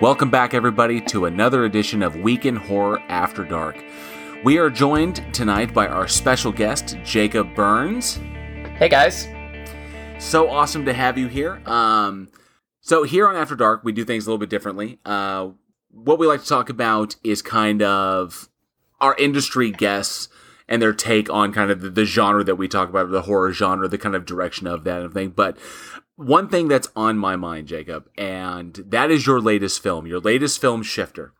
Welcome back, everybody, to another edition of Week in Horror After Dark. We are joined tonight by our special guest, Jacob Burns. Hey, guys. So awesome to have you here. Um, so, here on After Dark, we do things a little bit differently. Uh, what we like to talk about is kind of our industry guests and their take on kind of the, the genre that we talk about, the horror genre, the kind of direction of that and everything. But one thing that's on my mind, Jacob, and that is your latest film, your latest film, Shifter.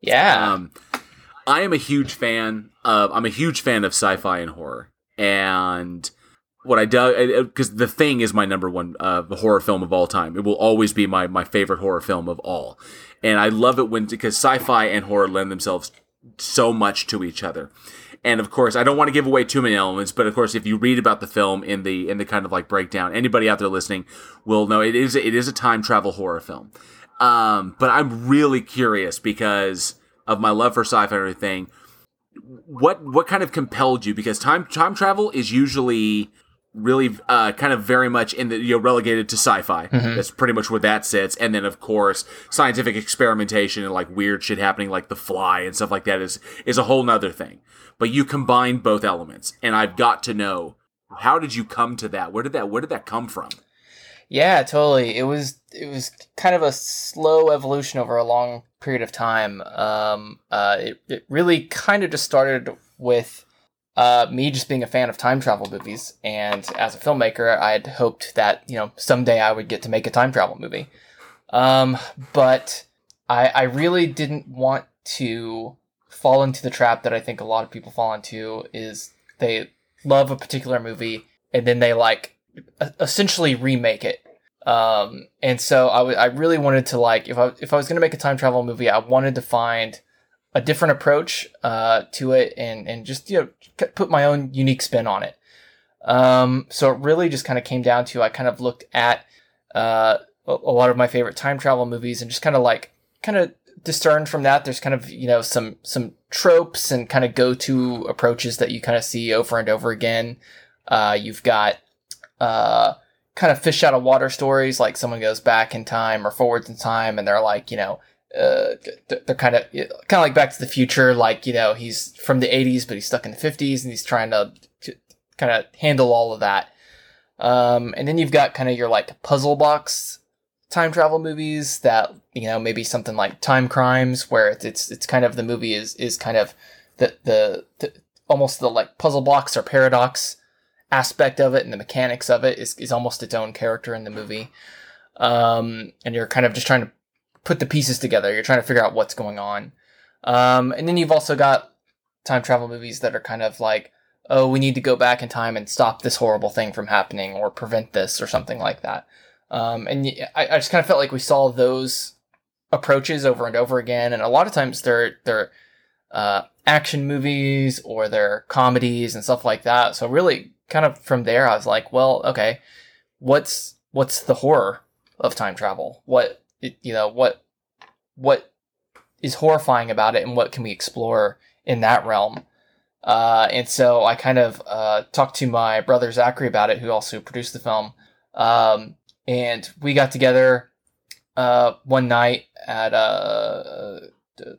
Yeah. Um, I am a huge fan of. I'm a huge fan of sci-fi and horror, and what I do because The Thing is my number one uh, horror film of all time. It will always be my my favorite horror film of all, and I love it when because sci-fi and horror lend themselves so much to each other. And of course, I don't want to give away too many elements, but of course, if you read about the film in the in the kind of like breakdown, anybody out there listening will know it is it is a time travel horror film. Um, but I'm really curious because of my love for sci-fi and everything. What what kind of compelled you? Because time time travel is usually really uh, kind of very much in the you know relegated to sci-fi. Mm-hmm. That's pretty much where that sits. And then of course scientific experimentation and like weird shit happening like the fly and stuff like that is is a whole nother thing. But you combine both elements, and I've got to know how did you come to that? Where did that where did that come from? Yeah, totally. It was it was kind of a slow evolution over a long period of time. Um, uh, it, it really kind of just started with uh, me just being a fan of time travel movies, and as a filmmaker, I had hoped that you know someday I would get to make a time travel movie. Um, but I, I really didn't want to fall into the trap that I think a lot of people fall into is they love a particular movie and then they like essentially remake it. Um, and so I, w- I really wanted to like if I if I was gonna make a time travel movie, I wanted to find a different approach uh, to it and and just you know put my own unique spin on it. Um, so it really just kind of came down to I kind of looked at uh, a, lot of my favorite time travel movies and just kind of like kind of discerned from that there's kind of you know some some tropes and kind of go-to approaches that you kind of see over and over again uh, you've got uh, kind of fish out of water stories like someone goes back in time or forwards in time and they're like you know uh, they're kind of kind of like Back to the Future, like you know he's from the '80s, but he's stuck in the '50s, and he's trying to, kind of handle all of that. Um, and then you've got kind of your like puzzle box time travel movies that you know maybe something like Time Crimes, where it's it's, it's kind of the movie is is kind of the, the the almost the like puzzle box or paradox aspect of it, and the mechanics of it is is almost its own character in the movie. Um, and you're kind of just trying to put the pieces together. You're trying to figure out what's going on. Um, and then you've also got time travel movies that are kind of like, oh, we need to go back in time and stop this horrible thing from happening or prevent this or something like that. Um, and I, I just kind of felt like we saw those approaches over and over again. And a lot of times they're, they're, uh, action movies or they're comedies and stuff like that. So really kind of from there, I was like, well, okay, what's, what's the horror of time travel? What, it, you know what what is horrifying about it and what can we explore in that realm. Uh, and so i kind of uh, talked to my brother zachary about it who also produced the film. Um, and we got together uh, one night at a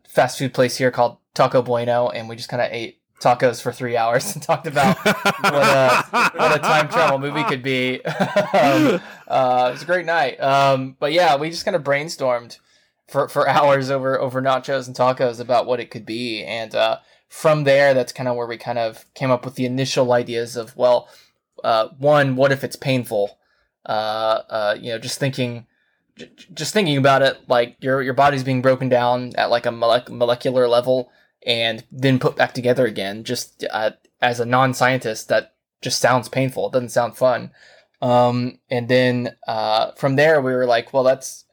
fast food place here called taco bueno and we just kind of ate tacos for three hours and talked about what, a, what a time travel movie could be. um, uh, it was a great night. Um, but yeah, we just kind of brainstormed for, for hours over, over nachos and tacos about what it could be. And uh, from there, that's kind of where we kind of came up with the initial ideas of, well, uh, one, what if it's painful? Uh, uh, you know, just thinking, just thinking about it, like your your body's being broken down at like a molec- molecular level, and then put back together again. Just uh, as a non-scientist, that just sounds painful. It doesn't sound fun. Um, and then uh, from there, we were like, well, that's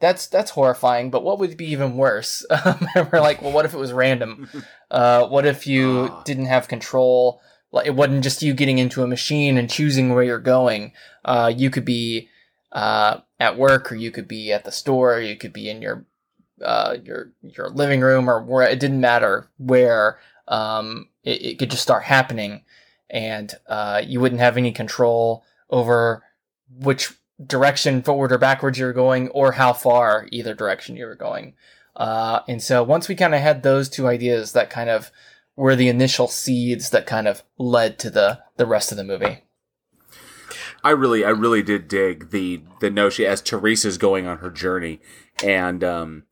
that's that's horrifying. But what would be even worse? we're like, well, what if it was random? Uh, what if you Ah. didn't have control? Like it wasn't just you getting into a machine and choosing where you're going. Uh, you could be uh, at work, or you could be at the store, or you could be in your uh, your your living room or where it didn't matter where um, it, it could just start happening and uh, you wouldn't have any control over which direction forward or backwards you were going, or how far either direction you were going. Uh, and so once we kind of had those two ideas, that kind of were the initial seeds that kind of led to the the rest of the movie. I really, I really did dig the the notion as Teresa's going on her journey, and um,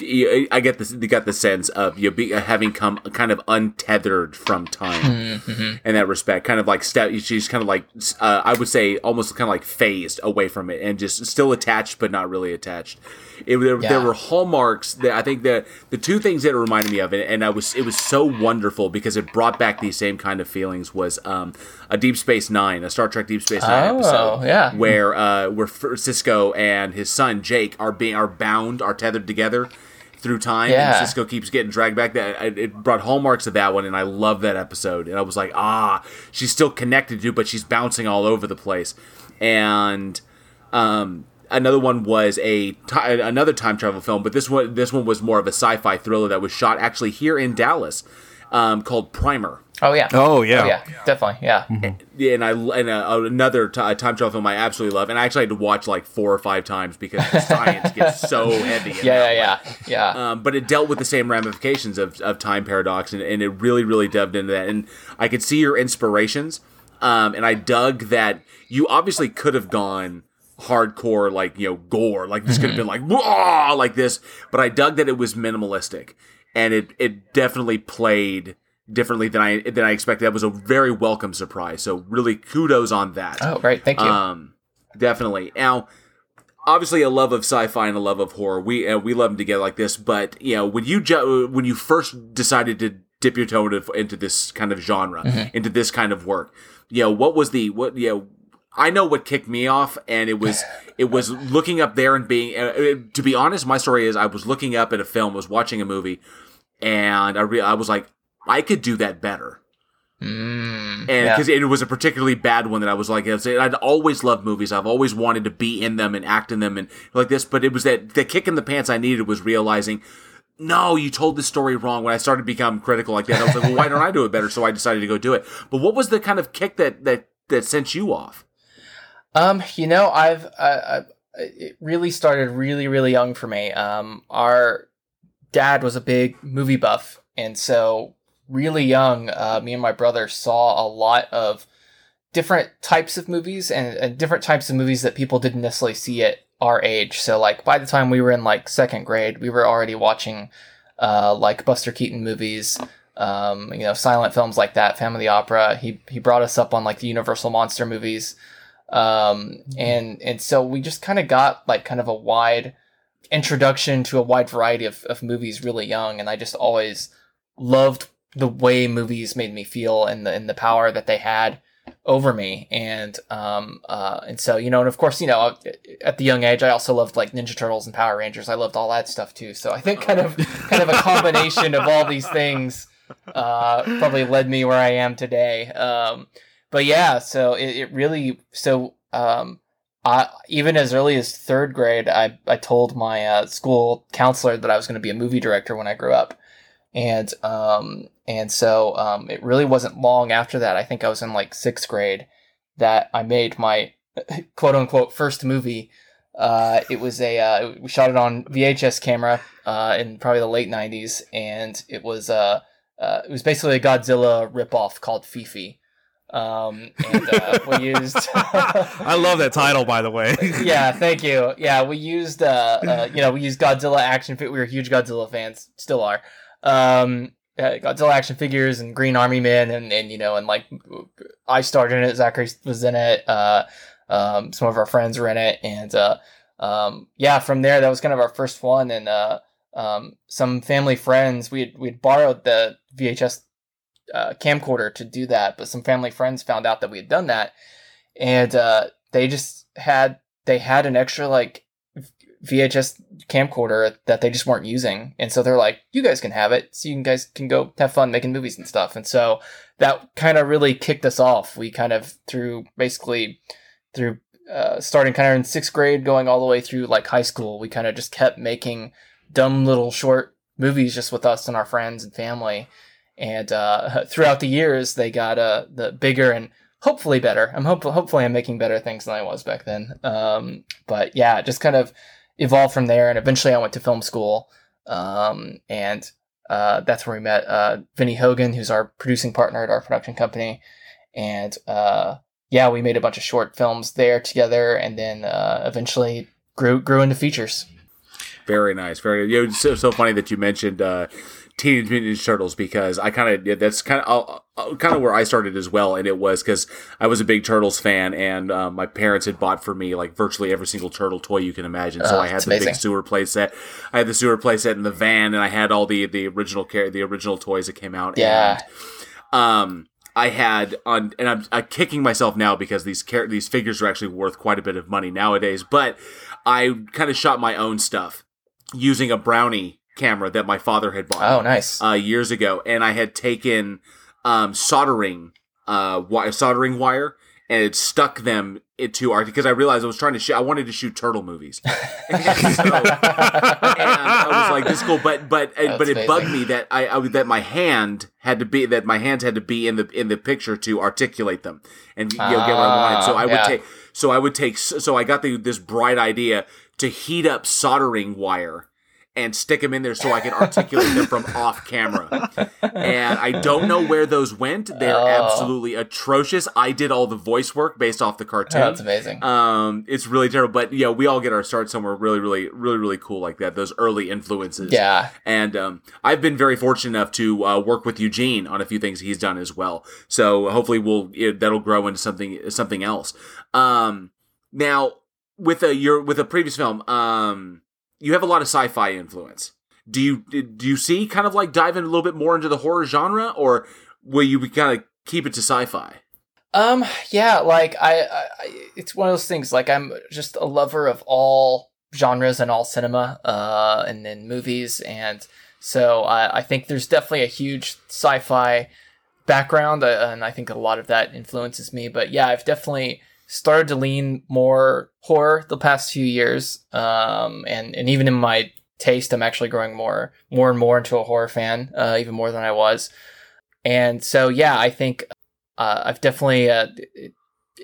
I get this. You got the sense of you be having come kind of untethered from time mm-hmm. in that respect. Kind of like step. She's kind of like uh, I would say almost kind of like phased away from it and just still attached but not really attached. It, there, yeah. there were hallmarks that I think that the two things that it reminded me of, and, and I was it was so wonderful because it brought back these same kind of feelings. Was um, a Deep Space Nine, a Star Trek Deep Space Nine oh, episode, yeah. where uh, where Sisko and his son Jake are being are bound, are tethered together through time. Yeah. And Sisko keeps getting dragged back. That it brought hallmarks of that one, and I love that episode. And I was like, ah, she's still connected to, but she's bouncing all over the place. And um, another one was a t- another time travel film, but this one this one was more of a sci-fi thriller that was shot actually here in Dallas, um, called Primer. Oh yeah. Oh yeah. Oh, yeah. Definitely. Yeah. Mm-hmm. And I and uh, another t- time travel film I absolutely love, and I actually had to watch like four or five times because the science gets so heavy. Yeah, yeah, yeah, yeah. Um, but it dealt with the same ramifications of, of time paradox, and, and it really, really delved into that. And I could see your inspirations, um, and I dug that you obviously could have gone hardcore, like you know, gore, like this could have mm-hmm. been like like this, but I dug that it was minimalistic, and it it definitely played differently than I than I expected. That was a very welcome surprise. So really kudos on that. Oh, great, thank you. Um, definitely. Now, obviously, a love of sci-fi and a love of horror. We uh, we love them together like this. But you know, when you ju- when you first decided to dip your toe into, into this kind of genre, mm-hmm. into this kind of work, you know, what was the what you know. I know what kicked me off, and it was it was looking up there and being. Uh, uh, to be honest, my story is I was looking up at a film, was watching a movie, and I re- I was like, I could do that better. Mm, and because yeah. it was a particularly bad one that I was like, I'd always loved movies. I've always wanted to be in them and act in them and like this. But it was that the kick in the pants I needed was realizing, no, you told this story wrong. When I started to become critical like that, I was like, well, why don't I do it better? So I decided to go do it. But what was the kind of kick that that that sent you off? Um, you know, I've I, I, it really started really really young for me. Um, our dad was a big movie buff, and so really young, uh, me and my brother saw a lot of different types of movies and, and, different types of movies that people didn't necessarily see at our age. So like by the time we were in like second grade, we were already watching uh, like Buster Keaton movies, um, you know, silent films like that, Family Opera. He he brought us up on like the Universal monster movies, um, and and so we just kind of got like kind of a wide introduction to a wide variety of, of movies really young, and I just always loved the way movies made me feel and the and the power that they had over me. And um uh and so you know and of course you know at the young age I also loved like Ninja Turtles and Power Rangers. I loved all that stuff too. So I think kind of kind of a combination of all these things uh probably led me where I am today. Um but yeah so it, it really so um I, even as early as third grade, I, I told my uh, school counselor that I was going to be a movie director when I grew up and um and so um it really wasn't long after that. I think I was in like sixth grade that I made my quote unquote first movie. Uh, it was a uh, we shot it on VHS camera uh, in probably the late '90s, and it was uh, uh it was basically a Godzilla ripoff called Fifi. Um, and uh, we used. I love that title, by the way. yeah, thank you. Yeah, we used uh, uh, you know we used Godzilla action. We were huge Godzilla fans, still are um, uh, Godzilla action figures and Green Army Men and, and you know and like I started in it. Zachary was in it. Uh, um, some of our friends were in it, and uh, um, yeah, from there that was kind of our first one. And uh, um, some family friends we had we had borrowed the VHS uh, camcorder to do that, but some family friends found out that we had done that, and uh, they just had they had an extra like VHS camcorder that they just weren't using. And so they're like, you guys can have it. So you guys can go have fun making movies and stuff. And so that kind of really kicked us off. We kind of through basically through uh, starting kind of in sixth grade, going all the way through like high school, we kind of just kept making dumb little short movies just with us and our friends and family. And uh, throughout the years, they got uh, the bigger and hopefully better. I'm hope hopefully I'm making better things than I was back then. Um, but yeah, just kind of evolved from there, and eventually I went to film school, um, and uh, that's where we met uh, Vinny Hogan, who's our producing partner at our production company, and uh, yeah, we made a bunch of short films there together, and then uh, eventually grew grew into features. Very nice. Very. You know, it's so, so funny that you mentioned uh, Teenage Mutant Ninja Turtles because I kind of that's kind of uh, kind of where I started as well, and it was because I was a big Turtles fan, and um, my parents had bought for me like virtually every single turtle toy you can imagine. So Oh, I had the big sewer play set. I had the sewer play set in the van, and I had all the the original care the original toys that came out. Yeah. And, um. I had on, and I'm, I'm kicking myself now because these char- these figures are actually worth quite a bit of money nowadays. But I kind of shot my own stuff using a brownie camera that my father had bought Oh, nice. uh, years ago, and I had taken um, soldering uh, wire, soldering wire and it stuck them into our because I realized I was trying to shoot. I wanted to shoot turtle movies, and, so, and I was like, "This is cool," but but That's but it amazing. bugged me that I, I that my hand had to be that my hands had to be in the in the picture to articulate them and you know, get what I wanted. So I would Ah, yeah. take so I would take so I got the this bright idea to heat up soldering wire and stick them in there so I can articulate them from off camera. And I don't know where those went. They're Oh. absolutely atrocious. I did all the voice work based off the Oh, cartoon. that's amazing. Um, it's really terrible, but yeah, we all get our start somewhere really, really, really, really cool like that. Those early influences. yeah. And um, I've been very fortunate enough to uh, work with Eugene on a few things he's done as well. So hopefully, we'll it, that'll grow into something something else. Um, now with a your with a previous film, um, you have a lot of sci-fi influence. Do you do you see kind of like diving a little bit more into the horror genre, or will you kind of keep it to sci-fi? Um, yeah, like I, I, it's one of those things. Like I'm just a lover of all genres and all cinema, uh, and then movies, and so I, I think there's definitely a huge sci-fi background, uh, and I think a lot of that influences me. But yeah, I've definitely started to lean more horror the past few years, um, and and even in my taste, I'm actually growing more, more and more into a horror fan, uh, even more than I was. And so, yeah, I think uh, I've definitely uh,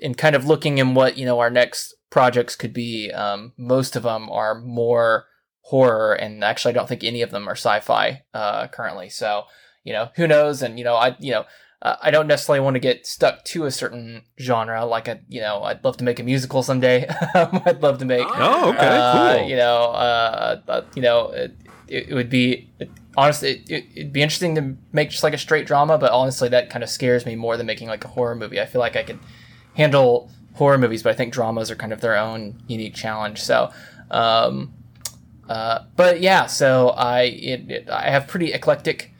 in kind of looking in what you know our next projects could be. Um, most of them are more horror, and actually, I don't think any of them are sci-fi uh, currently. So you know, who knows? And you know, I you know. Uh, I don't necessarily want to get stuck to a certain genre. Like a, you know, I'd love to make a musical someday. I'd love to make Oh, okay, uh, cool. You know, uh, uh, you know, it, it, it would be honestly, it, it, it'd be interesting to make just like a straight drama, but honestly, that kind of scares me more than making like a horror movie. I feel like I could handle horror movies, but I think dramas are kind of their own unique challenge. So, um, uh, but yeah, so I it, it, I have pretty eclectic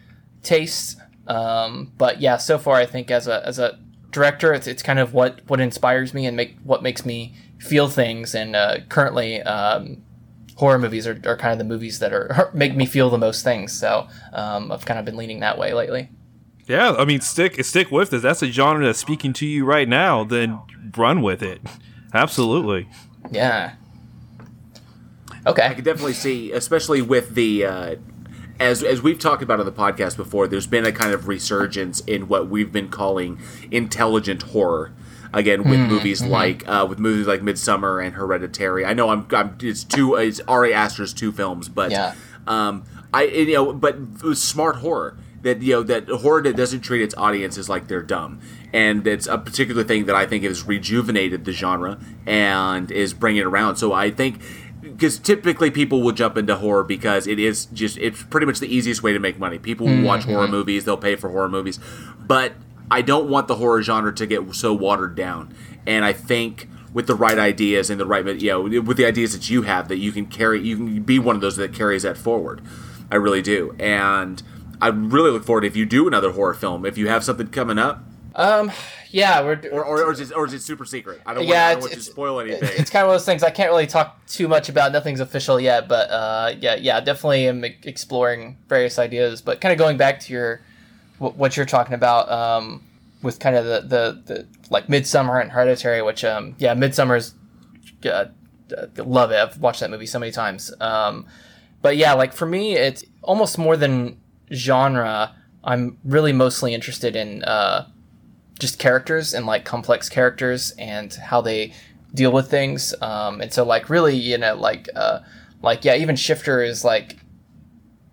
tastes. Um, but yeah, so far I think as a as a director, it's it's kind of what what inspires me and make what makes me feel things. And uh, currently, um, horror movies are, are kind of the movies that are make me feel the most things. So um, I've kind of been leaning that way lately. Yeah, I mean, stick stick with it. That's a genre that's speaking to you right now. Then run with it. Absolutely. Yeah. Okay. I Okay. could definitely see, especially with the uh, as as we've talked about on the podcast before. There's been a kind of resurgence in what we've been calling intelligent horror. Again, with movies like uh, with movies like Midsommar and Hereditary. I know I'm, I'm it's two it's Ari Aster's two films, but Yeah. um, I you know, but smart horror that you know that horror that doesn't treat its audiences like they're dumb, and it's a particular thing that I think has rejuvenated the genre and is bringing it around. So I think because typically people will jump into horror because it is just it's pretty much the easiest way to make money. People will watch horror mm-hmm. movies, they'll pay for horror movies, but I don't want the horror genre to get so watered down, and I think with the right ideas and the right, you know, with the ideas that you have, that you can carry, you can be one of those that carries that forward. I really do, and I really look forward if you do another horror film. If you have something coming up, Um. Yeah. We're. or or, or, is, it, or is it super secret? I don't want, yeah, I don't want to spoil anything. it's kind of one of those things I can't really talk too much about. Nothing's official yet, but uh, yeah, yeah, definitely am exploring various ideas. But kind of going back to your wh- what you're talking about um, with kind of the, the the like Midsommar and Hereditary, which um, yeah, Midsommar's uh, uh, love it. I've watched that movie so many times. Um, but yeah, like for me, it's almost more than genre. I'm really mostly interested in uh, just characters and like complex characters and how they deal with things. Um, and so like really, you know, like uh, like yeah, even Shifter is like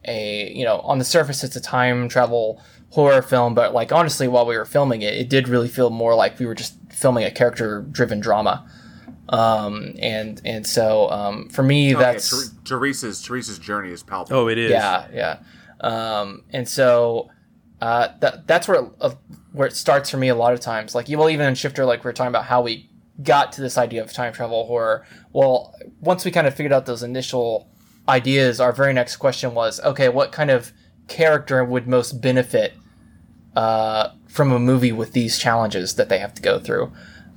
a you know on the surface it's a time travel horror film, but like honestly, while we were filming it, it did really feel more like we were just filming a character driven drama. Um, and and so um, for me, Okay, that's Ter- Teresa's Teresa's journey is palpable. Oh, it is. yeah, yeah. Um, and so uh, that that's where uh, where it starts for me a lot of times. Like, well, even in Shifter, like we are talking about how we got to this idea of time travel horror. Well, once we kind of figured out those initial ideas, our very next question was, okay, what kind of character would most benefit uh, from a movie with these challenges that they have to go through?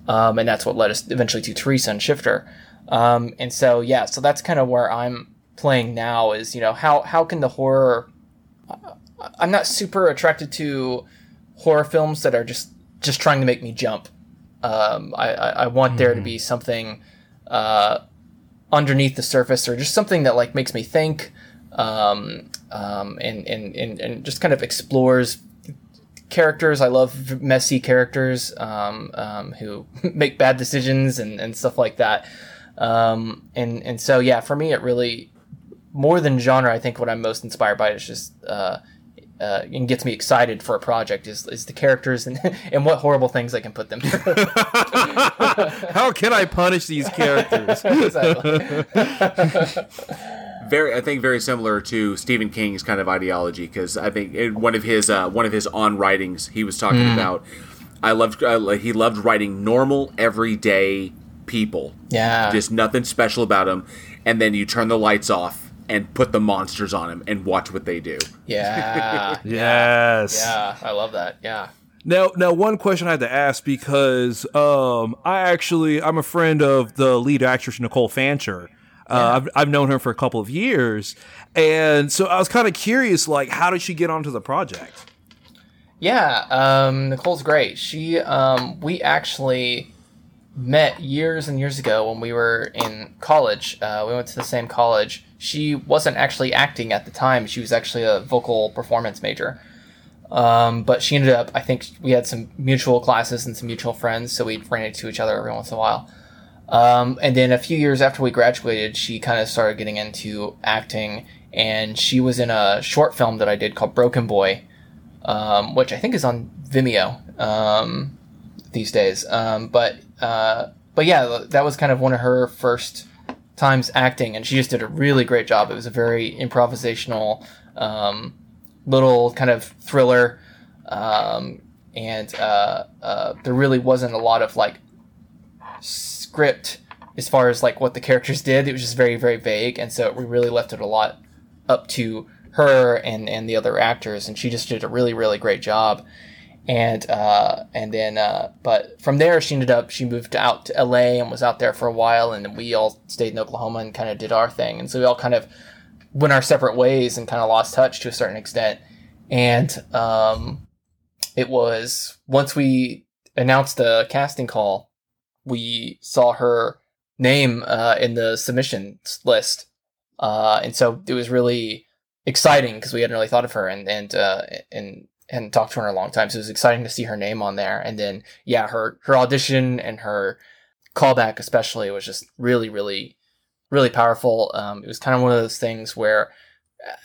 Um, and that's what led us eventually to Teresa and Shifter. Um, and so, yeah, so that's kind of where I'm playing now is, you know, how, how can the horror. I'm not super attracted to horror films that are just, just trying to make me jump. Um, I, I, I want there to be something uh, underneath the surface or just something that like makes me think um, um, and, and, and, and just kind of explores characters. I love messy characters um, um, who make bad decisions and, and stuff like that. Um, and and so yeah, for me, it really more than genre. I think what I'm most inspired by is just uh, uh, and gets me excited for a project is, is the characters and and what horrible things I can put them through. How can I punish these characters? Very I think very similar to Stephen King's kind of ideology because I think in one of his uh, one of his on writings he was talking Hmm. about I loved uh, he loved writing normal everyday people yeah. just nothing special about them and then you turn the lights off and put the monsters on them and watch what they do yeah. yes. Yeah. I love that. Yeah. Now, now, one question I had to ask because um, I actually I'm a friend of the lead actress Nicole Fancher. Uh, I've I've known her for a couple of years, and so I was kind of curious, like, how did she get onto the project? Yeah, um, Nicole's great. She, um, we actually met years and years ago when we were in college. Uh, we went to the same college. She wasn't actually acting at the time. She was actually a vocal performance major. Um, but she ended up, I think we had some mutual classes and some mutual friends, so we ran into each other every once in a while. Um, and then a few years after we graduated, she kind of started getting into acting, and she was in a short film that I did called Broken Boy, um, which I think is on Vimeo um, these days. Um, but uh, but yeah, that was kind of one of her first times acting, and she just did a really great job. It was a very improvisational, um, little kind of thriller, um, and uh, uh, there really wasn't a lot of like script as far as like what the characters did. It was just very very vague, and so we really left it a lot up to her and and the other actors, and she just did a really really great job. And uh, and then uh, but from there she ended up she moved out to L.A. and was out there for a while, and we all stayed in Oklahoma and kind of did our thing, and so we all kind of went our separate ways and kind of lost touch to a certain extent. And um, it was once we announced the casting call, we saw her name uh, in the submissions list, uh, and so it was really exciting because we hadn't really thought of her and and uh, and and talked to her in a long time. So it was exciting to see her name on there. And then yeah, her her audition and her callback especially was just really really really powerful. Um, it was kind of one of those things where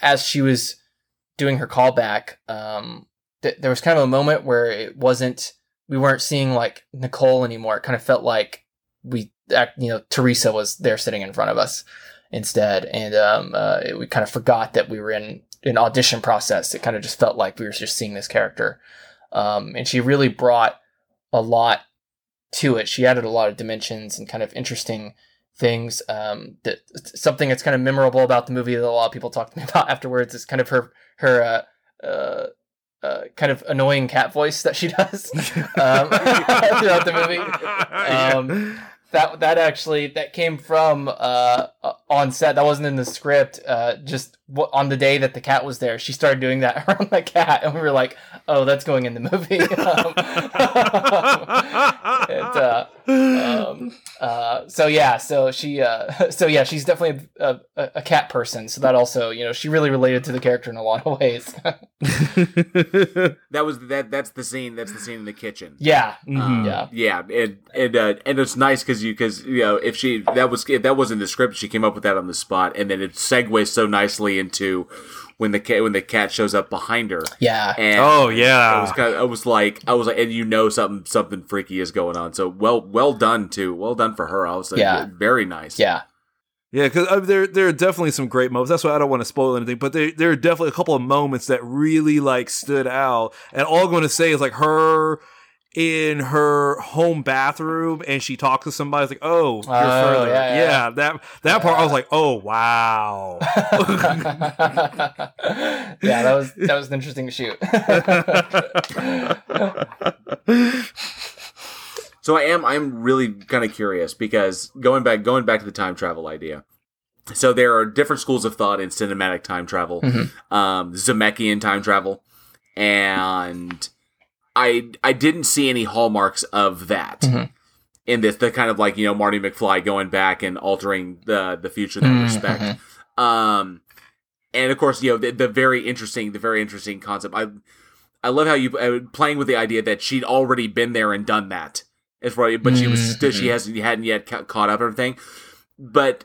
as she was doing her callback, um, th- there was kind of a moment where it wasn't we weren't seeing like Nicole anymore. It kind of felt like we you know, Teresa was there sitting in front of us instead, and um, uh, we kind of forgot that we were in an audition process. It kind of just felt like we were just seeing this character, um, and she really brought a lot to it. She added a lot of dimensions and kind of interesting things. Um, that something that's kind of memorable about the movie that a lot of people talk to me about afterwards is kind of her her. Uh, uh, uh, kind of annoying cat voice that she does um, throughout the movie. Um, that that actually that came from uh, uh, on set. That wasn't in the script. Uh, just w- on the day that the cat was there, she started doing that around the cat, and we were like, "Oh, that's going in the movie." um, and, uh, um, uh, so yeah, so she, uh, so yeah, she's definitely a, a, a cat person. So that also, you know, she really related to the character in a lot of ways. That was that. That's the scene. That's the scene in the kitchen. yeah. Um, Yeah. yeah, and and uh, and it's nice because you because you know if she that was if that wasn't the script, she came up with that on the spot, and then it segues so nicely into when the cat when the cat shows up behind her. yeah, And Oh, yeah. I was kind of, I was like I was like, and you know something something freaky is going on. So well well done too. Well done for her. I was like, Yeah. very nice. yeah, Yeah, because uh, there there are definitely some great moments. That's why I don't want to spoil anything, but there there are definitely a couple of moments that really like stood out. And all I'm going to say is like her in her home bathroom, and she talks to somebody. It's like, oh, you're Oh, further. yeah, Yeah, yeah. that that part I was like, oh wow. yeah, that was that was an interesting shoot. So I am I'm really kind of curious because going back going back to the time travel idea. So there are different schools of thought in cinematic time travel, Mhm. um, Zemeckis time travel, and I I didn't see any hallmarks of that Mhm. in this. The kind of like you know Marty McFly going back and altering the the future in that Mhm, respect. Um, and of course, you know the, the very interesting, the very interesting concept. I I love how you uh, playing with the idea that she'd already been there and done that. It's right, but she was still she Mhm. hasn't hadn't yet ca- caught up everything. But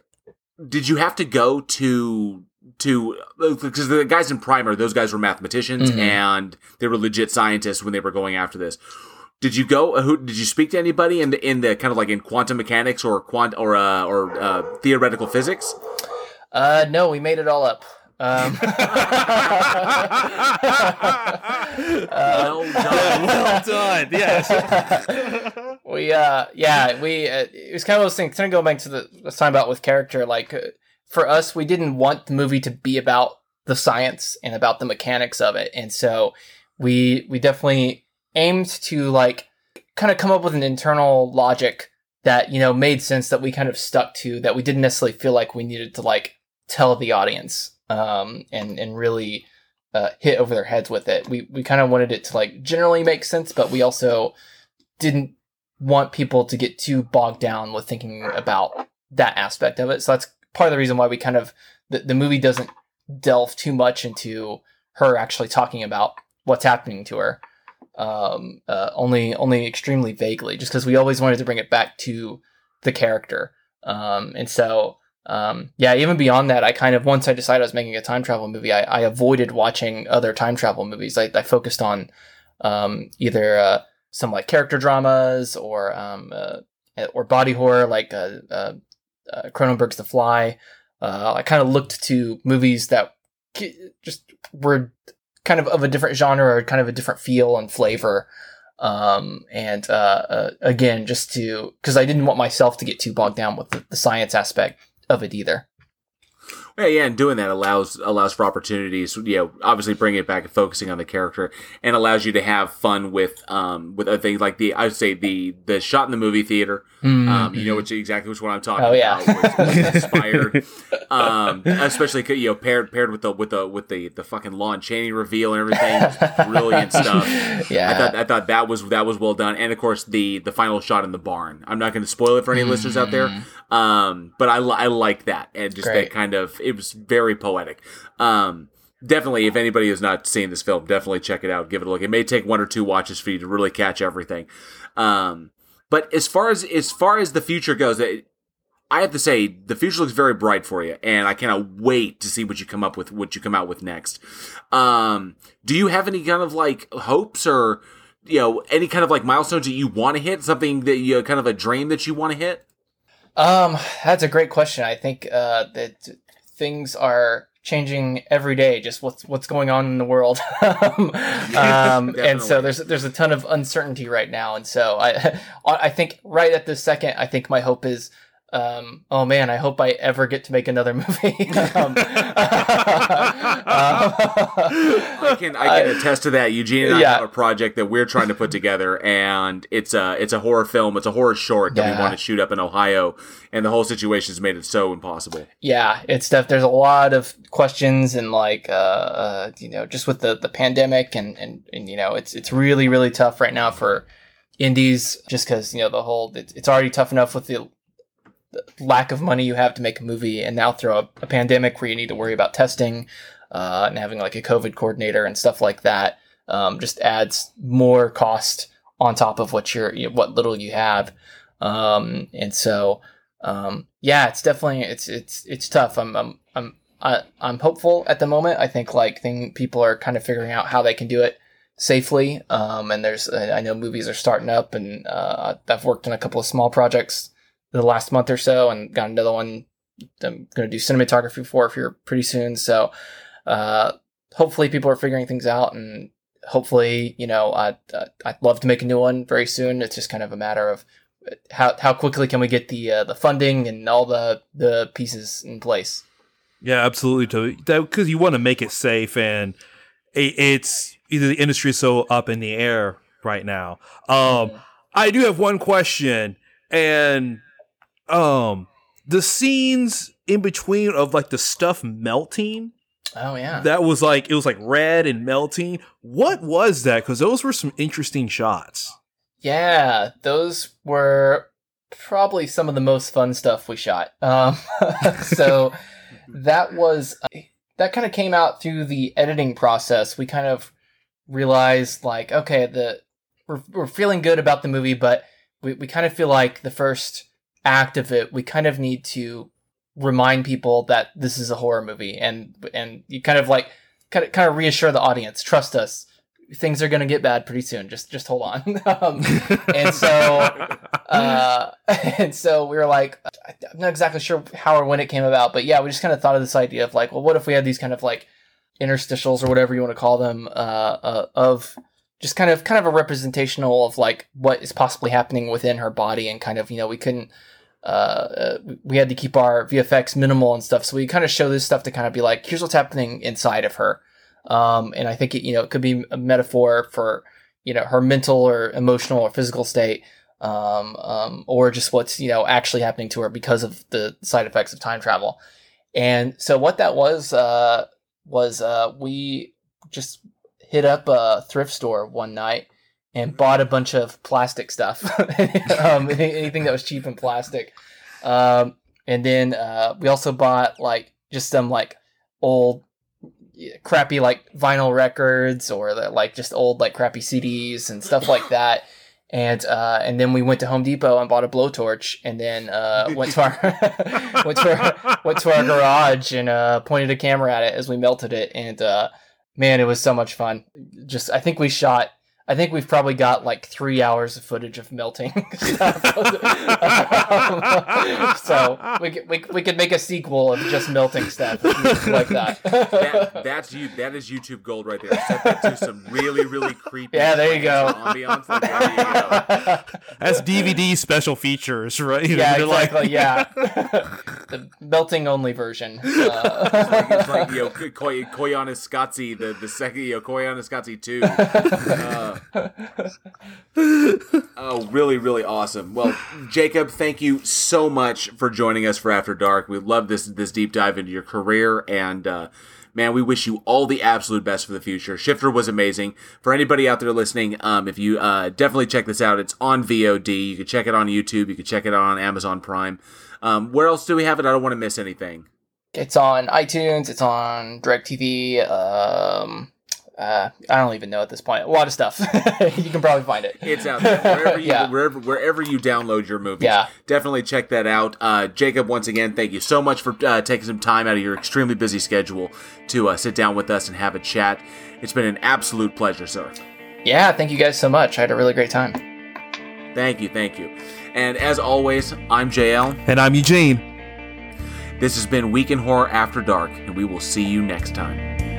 did you have to go to to because the guys in Primer, those guys were mathematicians Mhm. and they were legit scientists when they were going after this. Did you go? uh, Who did you speak to anybody in the in the kind of like in quantum mechanics or quant or uh, or uh, theoretical physics? Uh, no, we made it all up. Um, Well done. well done. Yes. we uh yeah we uh, it was kind of those things kind of going back to the let's talk about with character like uh, for us we didn't want the movie to be about the science and about the mechanics of it and so we we definitely aimed to like kind of come up with an internal logic that you know made sense that we kind of stuck to that we didn't necessarily feel like we needed to like tell the audience um and and really uh, hit over their heads with it we we kind of wanted it to like generally make sense but we also didn't want people to get too bogged down with thinking about that aspect of it. So that's part of the reason why we kind of the, the movie doesn't delve too much into her actually talking about what's happening to her. Um, uh, only only extremely vaguely, just because we always wanted to bring it back to the character. Um, and so um, yeah, even beyond that, I kind of once I decided I was making a time travel movie, I, I avoided watching other time travel movies. I, I focused on um, either uh, some like character dramas or um, uh, or body horror like uh, uh, Cronenberg's The Fly. Uh, I kind of looked to movies that just were kind of of a different genre or kind of a different feel and flavor. Um, and uh, uh, again, just to because I didn't want myself to get too bogged down with the, the science aspect of it either. Yeah, yeah, and doing that allows allows for opportunities. You know, obviously bringing it back and focusing on the character, and allows you to have fun with um with other things like the I would say the the shot in the movie theater. Um, you know which exactly which one I'm talking Oh, yeah. about. was- was inspired, um, especially you know paired paired with the with the with the the fucking Lon Chaney reveal and everything. Brilliant stuff. Yeah. I thought I thought that was that was well done, and of course the the final shot in the barn. I'm not going to spoil it for any listeners out there, um, but I I like that and just that kind of it was very poetic. Um, definitely, if anybody has not seen this film, definitely check it out. Give it a look. It may take one or two watches for you to really catch everything. Um, but as far as as far as the future goes, it, I have to say the future looks very bright for you, and I cannot wait to see what you come up with, what you come out with next. Um, do you have any kind of like hopes or you know any kind of like milestones that you want to hit? Something that you kind of a dream that you want to hit? Um, that's a great question. I think uh, that things are changing every day. Just what's what's going on in the world, um, um, and so there's there's a ton of uncertainty right now. And so I I think right at this second, I think my hope is um, oh man, I hope I ever get to make another movie. um, I can I can attest to that. Eugene and I have a project that we're trying to put together, and it's a it's a horror film. It's a horror short that we want to shoot up in Ohio, and the whole situation's made it so impossible. yeah, it's def- there's a lot of questions and like uh, uh you know just with the the pandemic and and, and you know it's it's really really tough right now for indies just because you know the whole it's, it's already tough enough with the lack of money you have to make a movie and now throw a, a pandemic where you need to worry about testing uh, and having like a COVID coordinator and stuff like that um, just adds more cost on top of what you're you know, what little you have um, and so um, yeah, it's definitely it's it's it's tough. I'm I'm I'm I, I'm hopeful at the moment. I think like thing people are kind of figuring out how they can do it safely. Um, and there's I know movies are starting up, and uh, I've worked on a couple of small projects the last month or so, and got another one. I'm going to do cinematography for here pretty soon. So uh, hopefully people are figuring things out, and hopefully you know I I'd love to make a new one very soon. It's just kind of a matter of how how quickly can we get the uh, the funding and all the the pieces in place? Yeah, absolutely. To because you want to make it safe, and it, it's either the industry is so up in the air right now. Um, I do have one question, and um, the scenes in between of like the stuff melting. Oh yeah, That was like it was like red and melting. What was that? Because those were some interesting shots. yeah. Those were probably some of the most fun stuff we shot. Um, so that was that kind of came out through the editing process. We kind of realized like, okay, the we're we're feeling good about the movie, but we we kind of feel like the first act of it, we kind of need to remind people that this is a horror movie and and you kind of like kind of kind of reassure the audience trust us things are going to get bad pretty soon just just hold on. Um, and so uh and so we were like i'm not exactly sure how or when it came about but yeah we just kind of thought of this idea of like well what if we had these kind of like interstitials or whatever you want to call them uh, uh of just kind of kind of a representational of like what is possibly happening within her body and kind of you know we couldn't uh, uh, we had to keep our VFX minimal and stuff. So we kind of show this stuff to kind of be like, here's what's happening inside of her. Um, and I think it, you know, it could be a metaphor for, you know, her mental or emotional or physical state, um, um, or just what's, you know, actually happening to her because of the side effects of time travel. And so what that was, uh, was, uh, we just hit up a thrift store one night and bought a bunch of plastic stuff, um, anything that was cheap and plastic. Um, and then uh, we also bought like just some like old crappy like vinyl records or the, like just old like crappy CDs and stuff like that. And uh, and then we went to Home Depot and bought a blowtorch, and then uh, went to our went to our went to our garage and uh, pointed a camera at it as we melted it. And uh, man, it was so much fun. Just I think we shot. I think we've probably got like three hours of footage of melting stuff. so we could, we, we could make a sequel of just melting stuff like that. That, that's you. That is YouTube gold right there. Set that to some really really creepy. Yeah, there you go. Ambiance. Like, there you go. That's DVD special features, right? You yeah, they're like- exactly. yeah, the melting only version. Uh, It's like you know, Koy- Koyaanisqatsi, the the second you know, Koyaanisqatsi two. Uh, oh, really, really awesome. Well, Jacob, thank you so much for joining us for After Dark. We love this this deep dive into your career, and uh, man, we wish you all the absolute best for the future. Shifter was amazing. For anybody out there listening, um, if you uh, definitely check this out, it's on VOD. You can check it on YouTube. You can check it on Amazon Prime. Um, where else do we have it? I don't want to miss anything. it's on iTunes. It's on DirecTV. Um, uh, I don't even know at this point. A lot of stuff. you can probably find it. It's out there wherever you Yeah. wherever wherever you download your movies. Yeah. definitely check that out. Uh, Jacob, once again, thank you so much for uh, taking some time out of your extremely busy schedule to uh, sit down with us and have a chat. It's been an absolute pleasure, sir. Yeah, thank you guys so much. I had a really great time. Thank you, thank you. And as always, I'm JL. and I'm Eugene. This has been Week in Horror After Dark, and we will see you next time.